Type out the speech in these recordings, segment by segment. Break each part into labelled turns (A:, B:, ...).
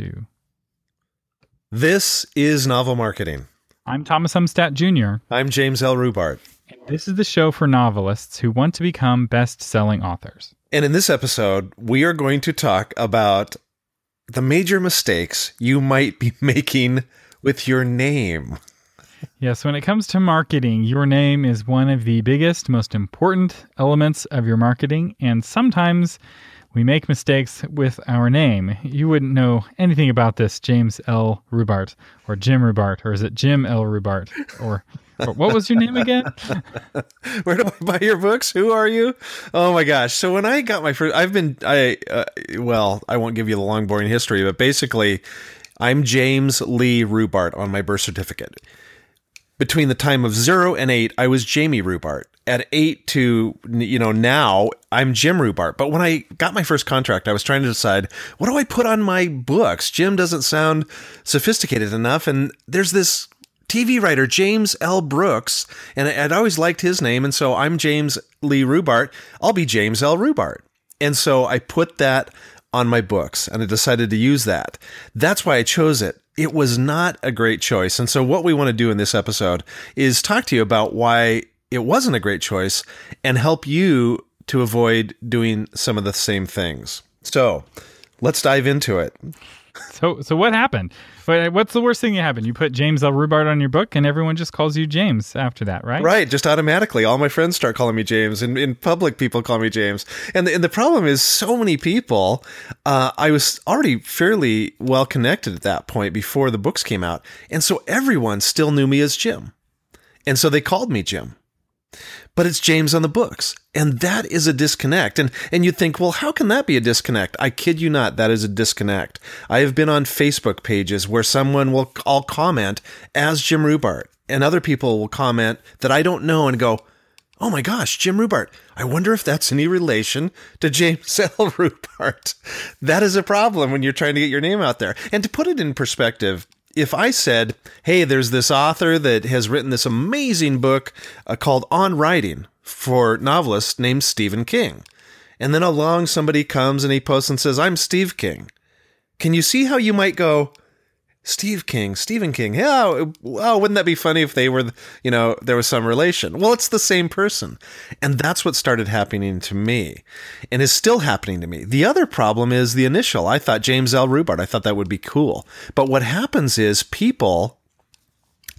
A: two.
B: This is Novel Marketing.
A: I'm Thomas Umstattd Jr.
B: I'm James L. Rubart.
A: And this is the show for novelists who want to become best selling authors.
B: And in this episode, we are going to talk about the major mistakes you might be making with your name.
A: Yes, when it comes to marketing, your name is one of the biggest, most important elements of your marketing. And sometimes we make mistakes with our name. You wouldn't know anything about this, James L. Rubart, or Jim Rubart, or is it Jim L. Rubart? Or, or what was your name again?
B: Where do I buy your books? Who are you? Oh my gosh! So when I got my first, I've been I uh, well, I won't give you the long boring history, but basically, I'm James Lee Rubart on my birth certificate. Between the time of zero and eight, I was Jamie Rubart. At eight to you know now, I'm Jim Rubart. But when I got my first contract, I was trying to decide what do I put on my books. Jim doesn't sound sophisticated enough, and there's this TV writer James L. Brooks, and I'd always liked his name, and so I'm James Lee Rubart. I'll be James L. Rubart, and so I put that on my books, and I decided to use that. That's why I chose it it was not a great choice. And so, what we want to do in this episode is talk to you about why it wasn't a great choice and help you to avoid doing some of the same things. So, let's dive into it.
A: So, so what happened? What's the worst thing that happened? You put James L. Rubart on your book, and everyone just calls you James after that, right?
B: Right, just automatically. All my friends start calling me James, and in public, people call me James. And the, and the problem is, so many people. Uh, I was already fairly well connected at that point before the books came out, and so everyone still knew me as Jim, and so they called me Jim but it's James on the books. And that is a disconnect. And and you'd think, well, how can that be a disconnect? I kid you not, that is a disconnect. I have been on Facebook pages where someone will all comment as Jim Rubart, and other people will comment that I don't know and go, Oh my gosh, Jim Rubart. I wonder if that's any relation to James L. Rubart. That is a problem when you're trying to get your name out there. And to put it in perspective, if I said, hey, there's this author that has written this amazing book uh, called On Writing for novelists named Stephen King, and then along somebody comes and he posts and says, I'm Steve King. Can you see how you might go, Steve King, Stephen King. Yeah, oh, wouldn't that be funny if they were, you know, there was some relation? Well, it's the same person. And that's what started happening to me and is still happening to me. The other problem is the initial. I thought James L. Rubart, I thought that would be cool. But what happens is people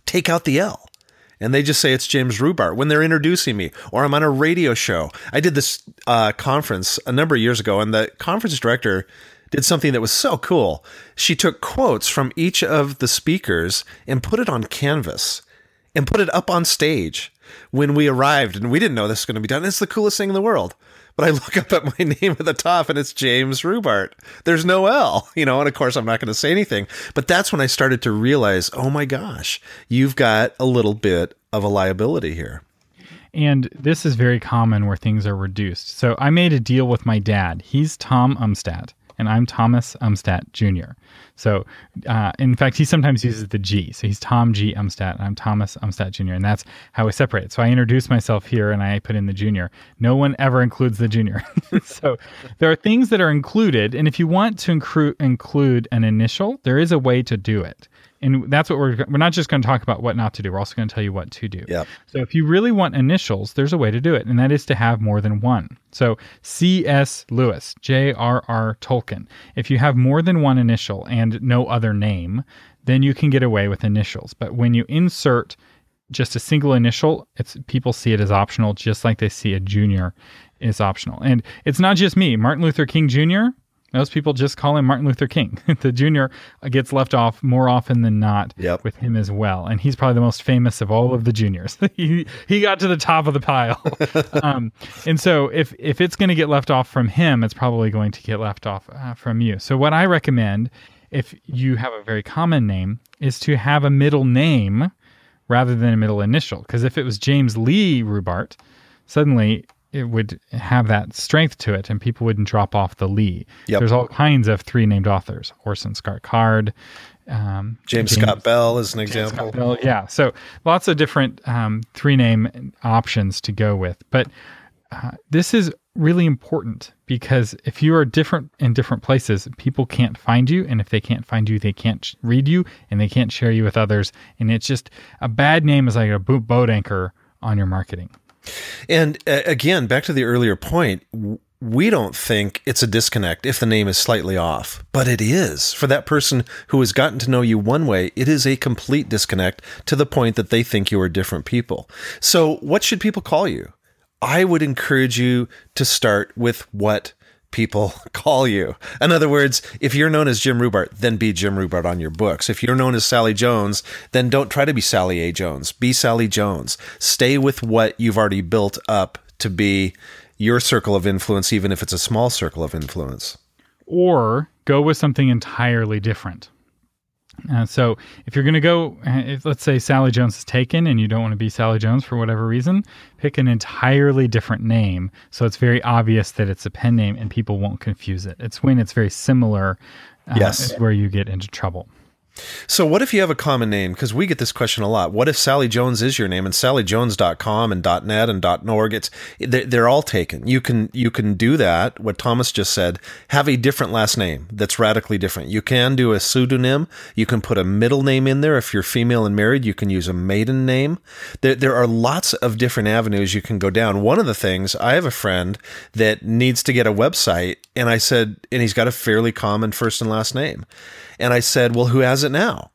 B: take out the L and they just say it's James Rubart when they're introducing me, or I'm on a radio show. I did this uh, conference a number of years ago, and the conference director did something that was so cool. She took quotes from each of the speakers and put it on canvas and put it up on stage when we arrived. And we didn't know this was going to be done. It's the coolest thing in the world. But I look up at my name at the top and it's James Rubart. There's no L, you know, and of course I'm not going to say anything. But that's when I started to realize, oh my gosh, you've got a little bit of a liability here.
A: And this is very common where things are reduced. So I made a deal with my dad. He's Tom Umstattd and I'm Thomas Umstattd Jr. So, uh, in fact, he sometimes uses the G. So he's Tom G. Umstattd, and I'm Thomas Umstattd Jr., and that's how we separate. it. So I introduce myself here and I put in the junior. No one ever includes the junior. so there are things that are included, and if you want to incru- include an initial, there is a way to do it and that's what we're we're not just going to talk about what not to do. We're also going to tell you what to do.
B: Yep.
A: So if you really want initials, there's a way to do it, and that is to have more than one. So C.S. Lewis, J.R.R. Tolkien. If you have more than one initial and no other name, then you can get away with initials. But when you insert just a single initial, it's people see it as optional, just like they see a junior is optional. And it's not just me. Martin Luther King Jr. Most people just call him Martin Luther King. the junior gets left off more often than not
B: yep.
A: with him as well. And he's probably the most famous of all of the juniors. he, he got to the top of the pile. um, and so if, if it's going to get left off from him, it's probably going to get left off uh, from you. So what I recommend if you have a very common name is to have a middle name rather than a middle initial. Because if it was James Lee Rubart, suddenly it would have that strength to it and people wouldn't drop off the Lee.
B: Yep.
A: There's all kinds of three named authors Orson Scott Card. Um,
B: James, James, Scott Bell is an example.
A: Bell, yeah. So lots of different um, three name options to go with. But uh, this is really important because if you are different in different places, people can't find you. And if they can't find you, they can't read you and they can't share you with others. And it's just a bad name is like a boat anchor on your marketing.
B: And uh, again, back to the earlier point, we don't think it's a disconnect if the name is slightly off, but it is. For that person who has gotten to know you one way, it is a complete disconnect to the point that they think you are different people. So, what should people call you? I would encourage you to start with what people call you. In other words, if you're known as Jim Rubart, then be Jim Rubart on your books. If you're known as Sally Jones, then don't try to be Sally A. Jones. Be Sally Jones. Stay with what you've already built up to be your circle of influence, even if it's a small circle of influence.
A: Or go with something entirely different. Uh, so if you're going to go, uh, if, let's say Sally Jones is taken and you don't want to be Sally Jones for whatever reason, pick an entirely different name. So it's very obvious that it's a pen name and people won't confuse it. It's when it's very similar uh,
B: yes.
A: where you get into trouble.
B: So, what if you have a common name? Because we get this question a lot. What if Sally Jones is your name and SallyJones.com and .net and .org? It's they're all taken. You can you can do that. What Thomas just said. Have a different last name that's radically different. You can do a pseudonym. You can put a middle name in there if you're female and married. You can use a maiden name. There there are lots of different avenues you can go down. One of the things I have a friend that needs to get a website, and I said, and he's got a fairly common first and last name. And I said, Well, who has it now?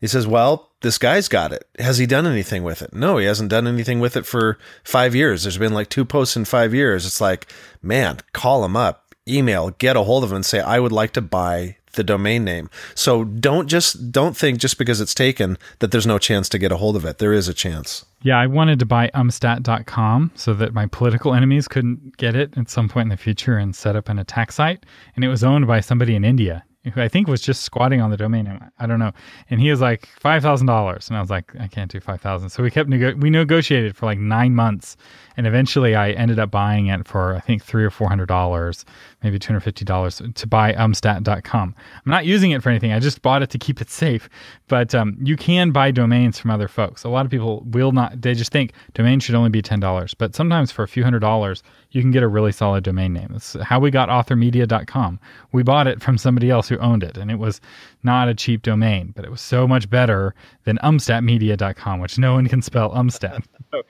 B: He says, Well, this guy's got it. Has he done anything with it? No, he hasn't done anything with it for five years. There's been like two posts in five years. It's like, man, call him up, email, get a hold of him and say, I would like to buy the domain name. So don't just don't think just because it's taken that there's no chance to get a hold of it. There is a chance.
A: Yeah, I wanted to buy umstat.com so that my political enemies couldn't get it at some point in the future and set up an attack site. And it was owned by somebody in India who I think was just squatting on the domain. I don't know. And he was like five thousand dollars, and I was like, I can't do five thousand. So we kept we negotiated for like nine months, and eventually I ended up buying it for I think three or four hundred dollars, maybe two hundred fifty dollars to buy umstat.com. I'm not using it for anything. I just bought it to keep it safe. But um, you can buy domains from other folks. A lot of people will not. They just think domains should only be ten dollars, but sometimes for a few hundred dollars you can get a really solid domain name. That's how we got authormedia.com. We bought it from somebody else who owned it, and it was not a cheap domain, but it was so much better than umstatmedia.com, which no one can spell umstat. so,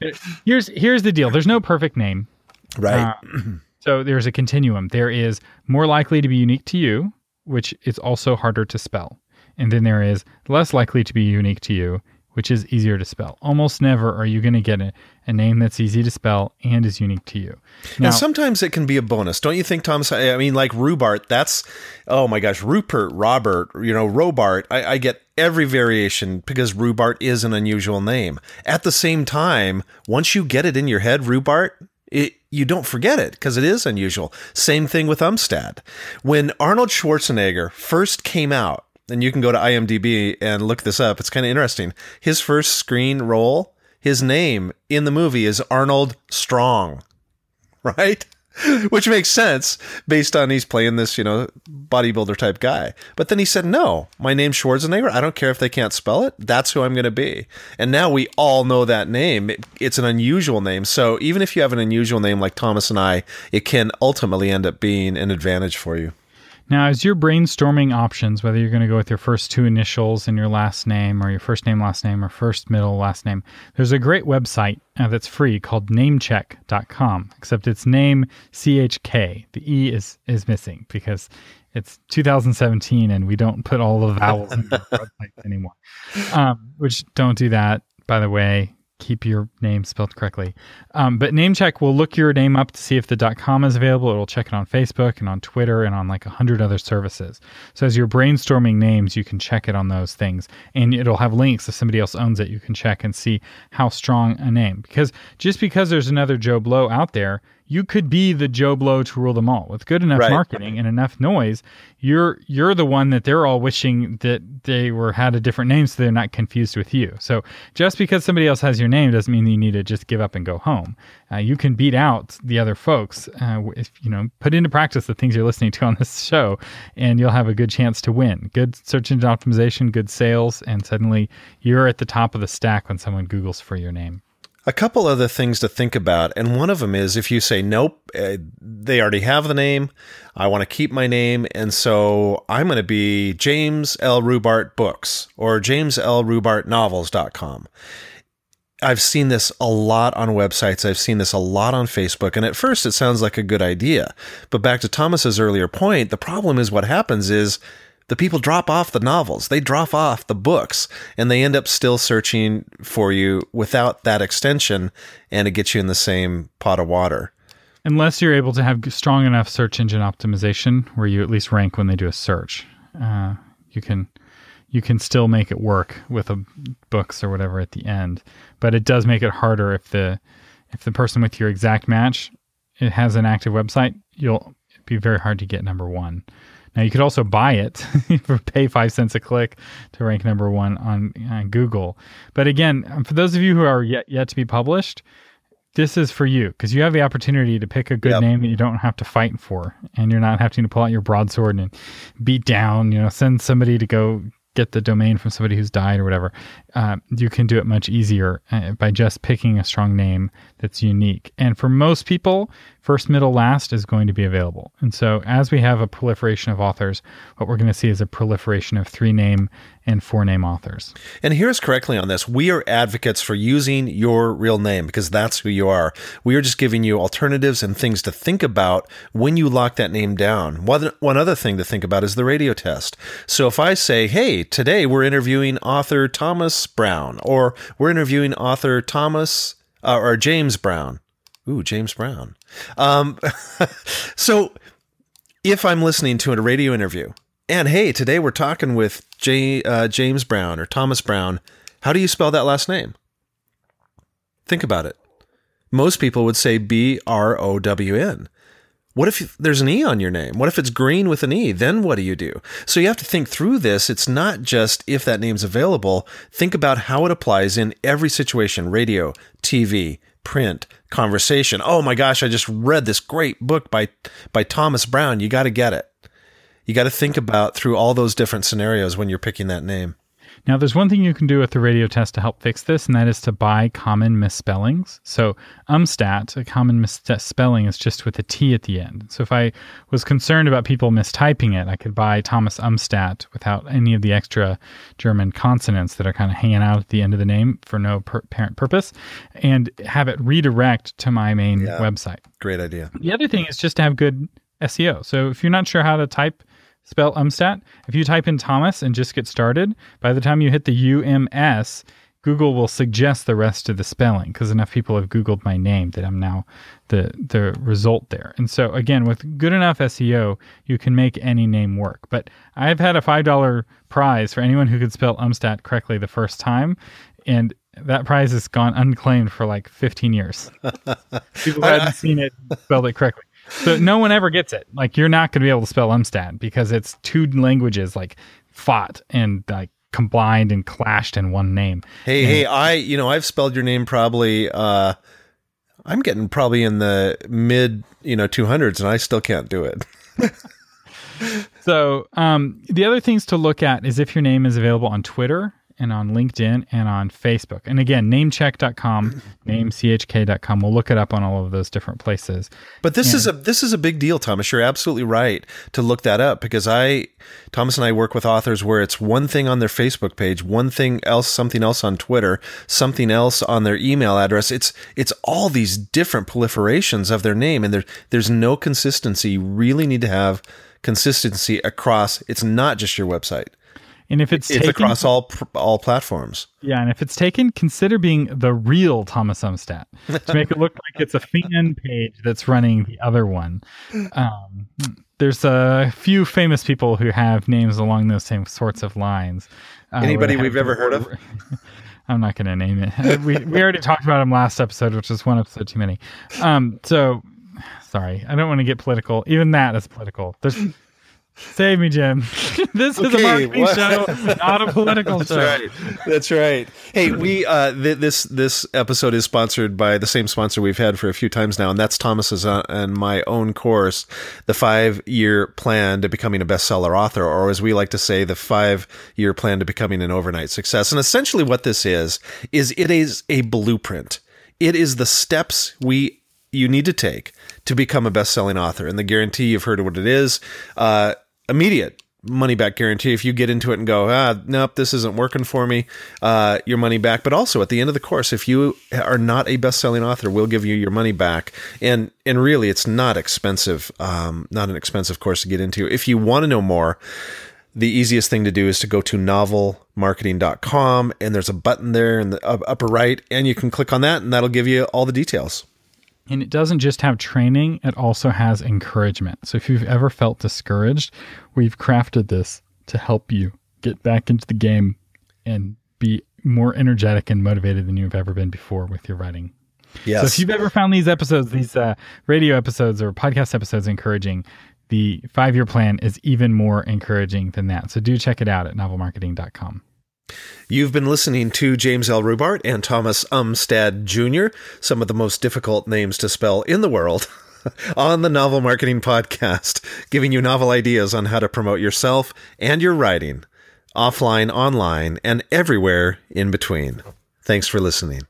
A: here's here's the deal. There's no perfect name.
B: Right.
A: Uh, so there's a continuum. There is more likely to be unique to you, which is also harder to spell. And then there is less likely to be unique to you, which is easier to spell. Almost never are you going to get a, a, name that's easy to spell and is unique to you.
B: Now, and sometimes it can be a bonus, don't you think, Thomas? I mean, like Rubart, that's, oh my gosh, Rupert, Robert, you know, Robart. I, I get every variation because Rubart is an unusual name. At the same time, once you get it in your head, Rubart, it, you don't forget it because it is unusual. Same thing with Umstattd. When Arnold Schwarzenegger first came out, and you can go to IMDb and look this up. It's kind of interesting. His first screen role, his name in the movie is Arnold Strong, right? Which makes sense based on he's playing this, you know, bodybuilder type guy. But then he said, No, my name's Schwarzenegger. I don't care if they can't spell it. That's who I'm going to be. And now we all know that name. It's an unusual name. So even if you have an unusual name like Thomas and I, it can ultimately end up being an advantage for you.
A: Now, as you're brainstorming options, whether you're going to go with your first two initials in your last name, or your first name, last name, or first, middle, last name, there's a great website uh, that's free called namecheck.com, except it's name CHK. The E is, is missing because it's 2017 and we don't put all the vowels in the website anymore. Um, which don't do that, by the way keep your name spelled correctly. Um, but NameCheck will look your name up to see if the .com is available. It'll check it on Facebook and on Twitter and on like a hundred other services. So as you're brainstorming names, you can check it on those things, and it'll have links if somebody else owns it. You can check and see how strong a name. Because just because there's another Joe Blow out there you could be the Joe Blow to rule them all with good enough right. marketing and enough noise. You're you're the one that they're all wishing that they were had a different name, so they're not confused with you. So just because somebody else has your name doesn't mean you need to just give up and go home. Uh, you can beat out the other folks uh, if you know put into practice the things you're listening to on this show, and you'll have a good chance to win. Good search engine optimization, good sales, and suddenly you're at the top of the stack when someone Google's for your name.
B: A couple other things to think about, and one of them is if you say nope, uh, they already have the name. I want to keep my name, and so I'm going to be James L. Rubart Books or James L. Rubart Novels.com. I've seen this a lot on websites. I've seen this a lot on Facebook. And at first, it sounds like a good idea. But back to Thomas's earlier point, the problem is what happens is the people drop off the novels, they drop off the books, and they end up still searching for you without that extension, and it gets you in the same pot of water.
A: Unless you're able to have strong enough search engine optimization where you at least rank when they do a search, uh, you can you can still make it work with a books or whatever at the end. But it does make it harder if the if the person with your exact match it has an active website, you'll be very hard to get number one. Now you could also buy it for pay five cents a click to rank number one on, on Google. But again, um, for those of you who are yet yet to be published, this is for you because you have the opportunity to pick a good yep. name that you don't have to fight for, and you're not having to pull out your broadsword and beat down. You know, send somebody to go get the domain from somebody who's died or whatever, uh, you can do it much easier uh, by just picking a strong name that's unique. And for most people, first, middle, last is going to be available. And so, as we have a proliferation of authors, what we're going to see is a proliferation of three name and four name authors.
B: And here's correctly on this we are advocates for using your real name because that's who you are. We are just giving you alternatives and things to think about when you lock that name down. One, one other thing to think about is the radio test. So if I say, hey, today we're interviewing author Thomas Brown, or we're interviewing author Thomas uh, or James Brown. Ooh, James Brown. Um, so if I'm listening to a radio interview, and hey, today we're talking with J, uh, James Brown or Thomas Brown, how do you spell that last name? Think about it. Most people would say B R O W N. What if there's an E on your name? What if it's green with an E? Then what do you do? So you have to think through this. It's not just if that name's available. Think about how it applies in every situation radio, TV, print, conversation. Oh my gosh, I just read this great book by, by Thomas Brown. You got to get it. You got to think about through all those different scenarios when you're picking that name.
A: Now, there's one thing you can do with the radio test to help fix this, and that is to buy common misspellings. So, umstat, a common misspelling, is just with a T at the end. So, if I was concerned about people mistyping it, I could buy Thomas Umstat without any of the extra German consonants that are kind of hanging out at the end of the name for no per- parent purpose, and have it redirect to my main yeah, website.
B: Great idea.
A: The other thing is just to have good SEO. So, if you're not sure how to type spell Umstattd. If you type in Thomas and just get started, by the time you hit the UMS, Google will suggest the rest of the spelling because enough people have Googled my name that I'm now the the result there. And so again, with good enough SEO, you can make any name work. But I've had a five dollar prize for anyone who could spell Umstattd correctly the first time, and that prize has gone unclaimed for like 15 years. People hadn't seen it spelled it correctly. So no one ever gets it. Like you're not going to be able to spell Umstattd because it's two languages like fought and like combined and clashed in one name.
B: Hey, and, hey, I you know I've spelled your name probably. uh I'm getting probably in the mid you know 200s and I still can't do it.
A: so um, the other things to look at is if your name is available on Twitter and on LinkedIn and on Facebook. And again, namecheck.com, namechk.com. We'll look it up on all of those different places.
B: But this and, is a this is a big deal, Thomas. You're absolutely right to look that up because I Thomas and I work with authors where it's one thing on their Facebook page, one thing else, something else on Twitter, something else on their email address. It's it's all these different proliferations of their name and there there's no consistency. You really need to have consistency across it's not just your website
A: and if it's
B: it's taken, across all all platforms.
A: Yeah, and if it's taken, consider being the real Thomas Umstattd to make it look like it's a fan page that's running the other one. Um, there's a few famous people who have names along those same sorts of lines.
B: Uh, Anybody we've ever heard of?
A: I'm not going to name it. We we already talked about him last episode, which is one episode too many. Um, so sorry, I don't want to get political. Even that is political. There's Save me, Jim. this is a marketing what? show, not a political
B: That's
A: show.
B: Right. That's right. Hey, we uh, th- this this episode is sponsored by the same sponsor we've had for a few times now, and that's Thomas's uh, and my own course, the five year plan to becoming a bestseller author, or as we like to say, the five year plan to becoming an overnight success. And essentially, what this is is it is a blueprint it is the steps we you need to take to become a best-selling author. And the guarantee you've heard of what it is. Uh, immediate money back guarantee if you get into it and go ah nope this isn't working for me uh, your money back but also at the end of the course if you are not a best-selling author we'll give you your money back and and really it's not expensive um, not an expensive course to get into if you want to know more the easiest thing to do is to go to novelmarketing.com and there's a button there in the upper right and you can click on that and that'll give you all the details
A: and it doesn't just have training, it also has encouragement. So if you've ever felt discouraged, we've crafted this to help you get back into the game and be more energetic and motivated than you've ever been before with your writing. Yes. So if you've ever found these episodes, these uh, radio episodes or podcast episodes encouraging, the five year plan is even more encouraging than that. So do check it out at novelmarketing.com.
B: You've been listening to James L. Rubart and Thomas Umstattd Jr., some of the most difficult names to spell in the world, on the Novel Marketing Podcast, giving you novel ideas on how to promote yourself and your writing, offline, online, and everywhere in between. Thanks for listening.